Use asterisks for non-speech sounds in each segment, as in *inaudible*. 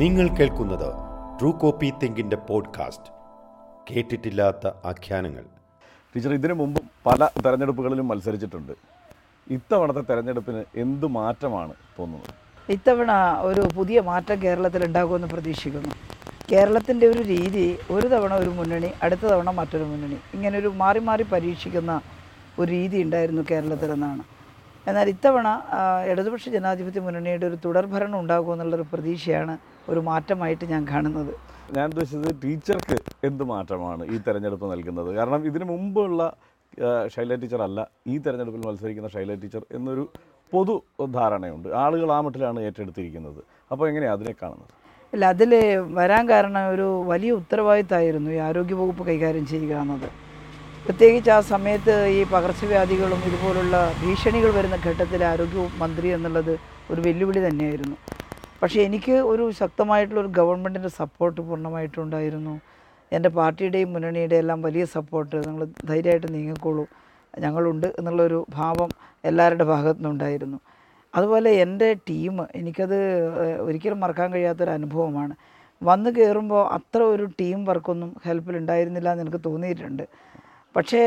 നിങ്ങൾ കേൾക്കുന്നത് true copy തിങ്കിന്റെ podcast കേട്ടിട്ടില്ലാത്ത ആഖ്യാനങ്ങൾ. ടീച്ചർ ഇതിനു മുമ്പ് പല തെരഞ്ഞെടുപ്പുകളിലും മത്സരിച്ചിട്ടുണ്ട്. ഇത്തവണത്തെ തെരഞ്ഞെടുപ്പിന് എന്ത് മാറ്റമാണ് തോന്നുന്നത്? ഇത്തവണ ഒരു പുതിയ മാറ്റം കേരളത്തിൽ ഉണ്ടാകുമെന്ന് പ്രതീക്ഷിക്കുന്നു. കേരളത്തിന്റെ ഒരു രീതി ഒരു തവണ ഒരു മുന്നണി അടുത്ത തവണ മറ്റൊരു മുന്നണി ഇങ്ങനെ ഒരു മാറി മാറി പരീക്ഷിക്കുന്ന ഒരു രീതി ഉണ്ടായിരുന്നു കേരളത്തിലെന്നാണ്. എന്നാൽ ഇത്തവണ ഇടതുപക്ഷ ജനാധിപത്യ മുന്നണിയുടെ ഒരു തുടർഭരണം ഉണ്ടാകുമെന്നുള്ളൊരു പ്രതീക്ഷയാണ് ഒരു മാറ്റമായിട്ട് ഞാൻ കാണുന്നത്. ഞാൻ ഉദ്ദേശിച്ചത് ടീച്ചർക്ക് എന്ത് മാറ്റമാണ് ഈ തെരഞ്ഞെടുപ്പ് നൽകുന്നത്? കാരണം ഇതിനു മുമ്പുള്ള ശൈല ടീച്ചർ അല്ല ഈ തെരഞ്ഞെടുപ്പിൽ മത്സരിക്കുന്ന ശൈല ടീച്ചർ എന്നൊരു പൊതു ധാരണയുണ്ട്. ആളുകൾ ആ മട്ടിലാണ് ഏറ്റെടുത്തിരിക്കുന്നത്. അപ്പോൾ എങ്ങനെയാണ് അതിനെ കാണുന്നത്? അല്ല അതിൽ വരാൻ കാരണം ഒരു വലിയ ഉത്തരവാദിത്തമായിരുന്നു ഈ ആരോഗ്യവകുപ്പ് കൈകാര്യം ചെയ്യുക എന്നത്. പ്രത്യേകിച്ച് ആ സമയത്ത് ഈ പകർച്ചവ്യാധികളും ഇതുപോലുള്ള ഭീഷണികൾ വരുന്ന ഘട്ടത്തിൽ ആരോഗ്യ മന്ത്രി എന്നുള്ളത് ഒരു വെല്ലുവിളി തന്നെയായിരുന്നു. പക്ഷേ എനിക്ക് ഒരു ശക്തമായിട്ടുള്ള ഒരു ഗവൺമെന്റിന്റെ സപ്പോർട്ട് പൂർണമായിട്ടുണ്ടായിരുന്നു. എന്റെ പാർട്ടിയുടെയും മുന്നണിയുടെയും എല്ലാം വലിയ സപ്പോർട്ട് നിങ്ങൾ ധൈര്യമായിട്ട് നീങ്ങിക്കോളൂ. ഞങ്ങളുണ്ട് എന്നുള്ളൊരു ഭാവം എല്ലാവരുടെ ഭാഗത്തു നിന്നുണ്ടായിരുന്നു അതുപോലെ എന്റെ ടീം എനിക്കത് ഒരിക്കലും മറക്കാൻ കഴിയാത്തൊരു അനുഭവമാണ്. വന്ന് കയറുമ്പോൾ അത്ര ഒരു ടീം വർക്കൊന്നും ഹെൽപ്പിൽ ഉണ്ടായിരുന്നില്ല എന്ന് എനിക്ക് തോന്നിയിട്ടുണ്ട്. പക്ഷേ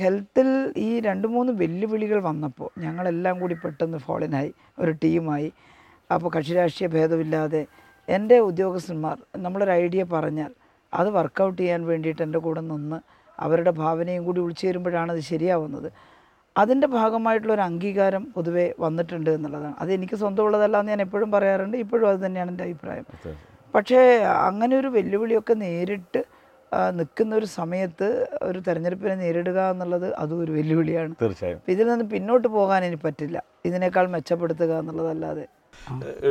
ഹെൽത്തിൽ ഈ രണ്ട് മൂന്ന് വെല്ലുവിളികൾ വന്നപ്പോൾ ഞങ്ങളെല്ലാം കൂടി പെട്ടെന്ന് ഫോളിനായി ഒരു ടീമായി അപ്പോൾ കക്ഷി രാഷ്ട്രീയ ഭേദമില്ലാതെ എന്റെ ഉദ്യോഗസ്ഥന്മാർ നമ്മളൊരു ഐഡിയ പറഞ്ഞാൽ അത് വർക്കൗട്ട് ചെയ്യാൻ വേണ്ടിയിട്ട് എന്റെ കൂടെ നിന്ന് അവരുടെ ഭാവനയും കൂടി ഉൾച്ചേരുമ്പോഴാണ് അത് ശരിയാവുന്നത്. അതിന്റെ ഭാഗമായിട്ടുള്ള ഒരു അംഗീകാരം പൊതുവേ വന്നിട്ടുണ്ട് എന്നുള്ളതാണ്. അത് എനിക്ക് സ്വന്തമുള്ളതല്ല എന്ന് ഞാൻ എപ്പോഴും പറയാറുണ്ട് ഇപ്പോഴും അത് തന്നെയാണ് എന്റെ അഭിപ്രായം. പക്ഷേ അങ്ങനെ ഒരു വെല്ലുവിളിയൊക്കെ നേരിട്ട് നിൽക്കുന്ന ഒരു സമയത്ത് ഒരു തെരഞ്ഞെടുപ്പിനെ നേരിടുക എന്നുള്ളത് അതും ഒരു വെല്ലുവിളിയാണ്. തീർച്ചയായും. ഇതിൽ നിന്ന് പിന്നോട്ട് പോകാൻ എനിക്ക് പറ്റില്ല. ഇതിനേക്കാൾ മെച്ചപ്പെടുത്തുക എന്നുള്ളതല്ലാതെ.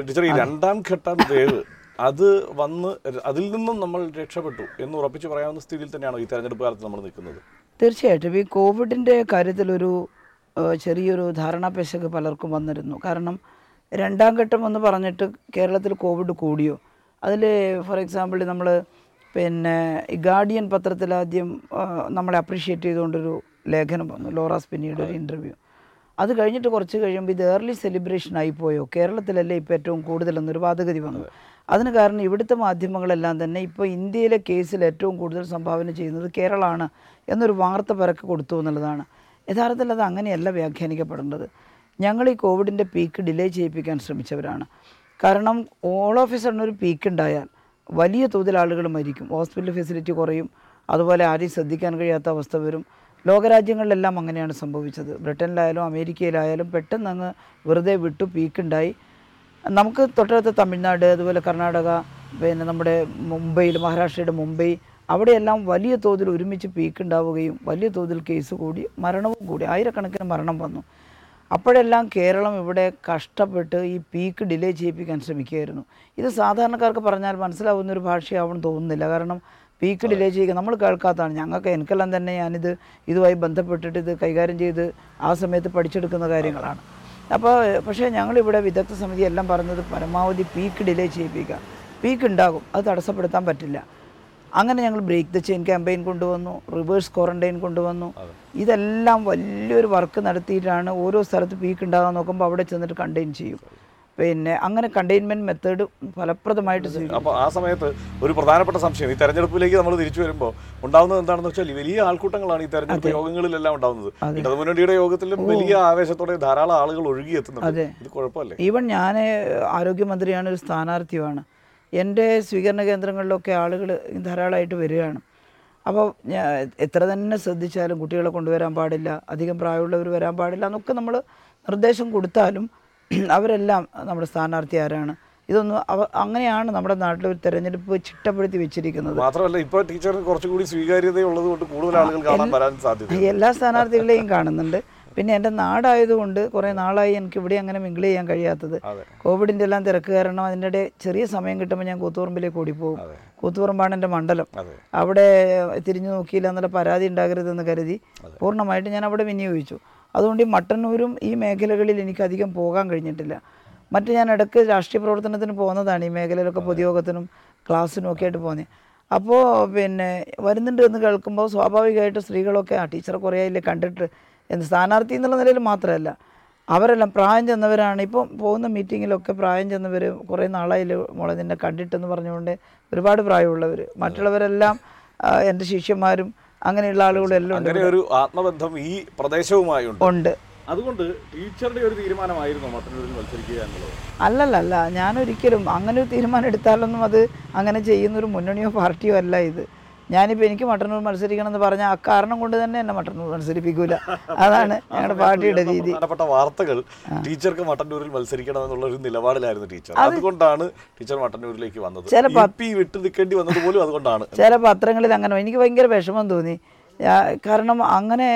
ടീച്ചർ ഈ രണ്ടാം ഘട്ടം വേവ് അത് വന്ന് അതിൽ നിന്നും നമ്മൾ രക്ഷപ്പെട്ടു എന്ന് ഉറപ്പിച്ച് പറയാവുന്ന സ്ഥിതിയിൽ തന്നെയാണോ ഈ തെരഞ്ഞെടുപ്പ് കാലത്ത് നമ്മൾ നിൽക്കുന്നത്. തീർച്ചയായിട്ടും. ഈ കോവിഡിന്റെ കാര്യത്തിലൊരു ചെറിയൊരു ചെറിയൊരു ധാരണാപേശക് പലർക്കും വന്നിരുന്നു. കാരണം രണ്ടാം ഘട്ടം എന്ന് പറഞ്ഞിട്ട് കേരളത്തിൽ കോവിഡ് കൂടിയോ? അതിൽ ഫോർ എക്സാമ്പിൾ നമ്മൾ പിന്നെ ഗാർഡിയൻ പത്രത്തിൽ ആദ്യം നമ്മളെ അപ്രീഷിയേറ്റ് ചെയ്തുകൊണ്ടൊരു ലേഖനം വന്നു ലോറാസ് പിന്നീട് ഒരു ഇന്റർവ്യൂ അത് കഴിഞ്ഞിട്ട് കുറച്ച് കഴിയുമ്പോൾ ഇത് ഏർലി സെലിബ്രേഷൻ ആയിപ്പോയോ കേരളത്തിലല്ലേ ഇപ്പോൾ ഏറ്റവും കൂടുതലെന്നൊരു വാദഗതി വന്നു. അതിന് കാരണം ഇവിടുത്തെ മാധ്യമങ്ങളെല്ലാം തന്നെ ഇപ്പോൾ ഇന്ത്യയിലെ കേസിൽ ഏറ്റവും കൂടുതൽ സംഭാവന ചെയ്യുന്നത് കേരളമാണ് എന്നൊരു വാർത്ത പരക്കെ കൊടുത്തു എന്നുള്ളതാണ്. യഥാർത്ഥത്തിൽ അത് അങ്ങനെയല്ല വ്യാഖ്യാനിക്കപ്പെടേണ്ടത്. ഞങ്ങൾ ഈ കോവിഡിന്റെ പീക്ക് ഡിലേ ചെയ്യിപ്പിക്കാൻ ശ്രമിച്ചവരാണ്. കാരണം ഓൾ ഓഫ് എ സഡൻ ഒരു പീക്ക് ഉണ്ടായാൽ വലിയ തോതിൽ ആളുകൾ മരിക്കും. ഹോസ്പിറ്റൽ ഫെസിലിറ്റി കുറയും. അതുപോലെ ആരെയും ശ്രദ്ധിക്കാൻ കഴിയാത്ത അവസ്ഥ വരും. ലോകരാജ്യങ്ങളിലെല്ലാം അങ്ങനെയാണ് സംഭവിച്ചത്. ബ്രിട്ടനിലായാലും അമേരിക്കയിലായാലും പെട്ടെന്ന് അങ്ങ് വെറുതെ വിട്ടു പീക്കുണ്ടായി. നമുക്ക് തൊട്ടടുത്ത തമിഴ്നാട് അതുപോലെ കർണാടക പിന്നെ നമ്മുടെ മുംബൈയിൽ മഹാരാഷ്ട്രയുടെ മുംബൈ അവിടെയെല്ലാം വലിയ തോതിൽ ഒരുമിച്ച് പീക്ക് ഉണ്ടാവുകയും വലിയ തോതിൽ കേസ് കൂടി മരണവും കൂടി ആയിരക്കണക്കിന് മരണം വന്നു. അപ്പോഴെല്ലാം കേരളം ഇവിടെ കഷ്ടപ്പെട്ട് ഈ പീക്ക് ഡിലേ ചെയ്യിപ്പിക്കാൻ ശ്രമിക്കുകയായിരുന്നു. ഇത് സാധാരണക്കാർക്ക് പറഞ്ഞാൽ മനസ്സിലാവുന്ന ഒരു ഭാഷയാവണം തോന്നുന്നില്ല. കാരണം പീക്ക് ഡിലേ ചെയ്യുക. നമ്മൾ കേൾക്കാത്തതാണ്. ഞങ്ങൾക്ക് എനിക്കെല്ലാം തന്നെ ഞാനിത് ഇതുമായി ബന്ധപ്പെട്ടിട്ട് ഇത് കൈകാര്യം ചെയ്ത് ആ സമയത്ത് പഠിച്ചെടുക്കുന്ന കാര്യങ്ങളാണ്. അപ്പോൾ പക്ഷേ ഞങ്ങളിവിടെ വിദഗ്ധ സമിതി എല്ലാം പറഞ്ഞത് പരമാവധി പീക്ക് ഡിലേ ചെയ്യിപ്പിക്കുക. പീക്ക് ഉണ്ടാകും. അത് തടസ്സപ്പെടുത്താൻ പറ്റില്ല. അങ്ങനെ ഞങ്ങൾ ബ്രേക്ക് ദ ചെയിൻ ക്യാമ്പയിൻ കൊണ്ടുവന്നു. റിവേഴ്സ് ക്വാറന്റൈൻ കൊണ്ടുവന്നു. ഇതെല്ലാം വലിയൊരു വർക്ക് നടത്തിയിട്ടാണ് ഓരോ സ്ഥലത്ത് പീക്ക് ഉണ്ടാകാൻ നോക്കുമ്പോൾ അവിടെ ചെന്നിട്ട് കണ്ടെയ്ൻ ചെയ്യും. പിന്നെ അങ്ങനെ കണ്ടെയ്ൻമെന്റ് മെത്തേഡ് ഫലപ്രദമായിട്ട് അപ്പോൾ ആ സമയത്ത് ഒരു പ്രധാനപ്പെട്ട സംശയം. ഈ തെരഞ്ഞെടുപ്പിലേക്ക് നമ്മൾ തിരിച്ചു വരുമ്പോൾ ഉണ്ടാവുന്നത് എന്താണെന്ന് വെച്ചാൽ വലിയ ആൾക്കൂട്ടങ്ങളാണ് ഈ തെരഞ്ഞെടുപ്പ് യോഗങ്ങളിലെല്ലാം ഉണ്ടാവുന്നത്. ഇടതുമുന്നണിയുടെ യോഗത്തിലും വലിയ ആവേശത്തോടെ ധാരാളം ആളുകൾ ഒഴുകിയെത്തുന്നുണ്ട്. ഇത് കുഴപ്പമല്ലേ? ഈവൻ ഞാൻ ആരോഗ്യമന്ത്രിയാണ് ഒരു സ്ഥാനാർത്ഥിയുമാണ്. എന്റെ സ്വീകരണ കേന്ദ്രങ്ങളിലൊക്കെ ആളുകൾ ധാരാളമായിട്ട് വരികയാണ്. അപ്പോൾ ഞാൻ എത്ര തന്നെ ശ്രദ്ധിച്ചാലും കുട്ടികളെ കൊണ്ടുവരാൻ പാടില്ല അധികം പ്രായമുള്ളവർ വരാൻ പാടില്ല എന്നൊക്കെ നമ്മൾ നിർദ്ദേശം കൊടുത്താലും *clears throat* അവരെല്ലാം നമ്മുടെ സ്ഥാനാർത്ഥി ആരാണ്? ഇതൊന്നും അവ അങ്ങനെയാണ് നമ്മുടെ നാട്ടിൽ ഒരു തെരഞ്ഞെടുപ്പ് ചിട്ടപ്പെടുത്തി വെച്ചിരിക്കുന്നത്. മാത്രമല്ല ഇപ്പൊ ടീച്ചറിന് കുറച്ചുകൂടി സ്വീകാര്യതയുള്ളത് കൊണ്ട് കൂടുതൽ ആളുകൾ കാണാൻ വരാൻ സാധ്യത എല്ലാ സ്ഥാനാർത്ഥികളെയും കാണുന്നുണ്ട്. പിന്നെ എന്റെ നാടായതുകൊണ്ട് കുറേ നാളായി എനിക്ക് ഇവിടെ അങ്ങനെ മിങ്കിൾ ചെയ്യാൻ കഴിയാത്തത്. കോവിഡിന്റെ എല്ലാം തിരക്ക് കാരണം അതിന്റെ ചെറിയ സമയം കിട്ടുമ്പോൾ ഞാൻ കൂത്തുപറമ്പിലേക്ക് ഓടിപ്പോകും കൂത്തുപറമ്പാണ് എന്റെ മണ്ഡലം. അവിടെ തിരിഞ്ഞു നോക്കിയില്ല എന്നുള്ള പരാതി ഉണ്ടാകരുതെന്ന് കരുതി പൂർണമായിട്ട് ഞാൻ അവിടെ വിനിയോഗിച്ചു. അതുകൊണ്ട് ഈ മട്ടന്നൂരും ഈ മേഖലകളിൽ എനിക്ക് അധികം പോകാൻ കഴിഞ്ഞിട്ടില്ല. മറ്റ് ഞാൻ ഇടയ്ക്ക് രാഷ്ട്രീയ പ്രവർത്തനത്തിന് പോകുന്നതാണ് ഈ മേഖലയിലൊക്കെ പൊതുയോഗത്തിനും ക്ലാസ്സിനും ഒക്കെ ആയിട്ട് പോകുന്നത് അപ്പോൾ പിന്നെ വരുന്നുണ്ട് എന്ന് കേൾക്കുമ്പോൾ സ്വാഭാവികമായിട്ട് സ്ത്രീകളൊക്കെ ആ ടീച്ചറെ കുറേ ആയില്ലേ കണ്ടിട്ട് എന്ന് സ്ഥാനാർത്ഥി എന്നുള്ള നിലയിൽ മാത്രമല്ല അവരെല്ലാം പ്രായം ചെന്നവരാണ്. ഇപ്പം പോകുന്ന മീറ്റിങ്ങിലൊക്കെ പ്രായം ചെന്നവർ കുറേ നാളായി മോളെ നിന്നെ കണ്ടിട്ടെന്ന് പറഞ്ഞുകൊണ്ട് ഒരുപാട് പ്രായമുള്ളവർ മറ്റുള്ളവരെല്ലാം എന്റെ ശിഷ്യന്മാരും അങ്ങനെയുള്ള ആളുകളെല്ലാം അങ്ങനെ ഒരു ആത്മബന്ധം ഈ പ്രദേശവുമായി ഉണ്ട്. അതുകൊണ്ട് ടീച്ചറുടെ ഒരു തീരുമാനമായിരുന്നു മട്ടന്നൂരിൽ മത്സരിക്കുക എന്നുള്ളത്. അല്ലല്ല അല്ല ഞാനൊരിക്കലും അങ്ങനെ ഒരു തീരുമാനം എടുത്താലൊന്നും അത് അങ്ങനെ ചെയ്യുന്നൊരു മുന്നണിയോ പാർട്ടിയോ അല്ല ഇത്. ഞാനിപ്പോൾ എനിക്ക് മട്ടന്നൂർ മത്സരിക്കണം എന്ന് പറഞ്ഞാൽ ആ കാരണം കൊണ്ട് തന്നെ എന്നെ മട്ടന്നൂർ മത്സരിപ്പിക്കൂല. അതാണ് ഞങ്ങളുടെ പാർട്ടിയുടെ രീതി. പ്രധാനപ്പെട്ട വാർത്തകൾ. ടീച്ചർക്ക് മട്ടന്നൂരിൽ മത്സരിക്കണം എന്നുള്ള ഒരു നിലപാടിലായിരുന്നു ടീച്ചർ. അതുകൊണ്ടാണ് ടീച്ചർ മട്ടന്നൂരിലേക്ക് വന്നത്. ചില വിട്ടു നിൽക്കേണ്ടി വന്നത് പോലും അതുകൊണ്ടാണ്. ചില പത്രങ്ങളിൽ അങ്ങനെ എനിക്ക് ഭയങ്കര വിഷമം തോന്നി. കാരണം അങ്ങനെ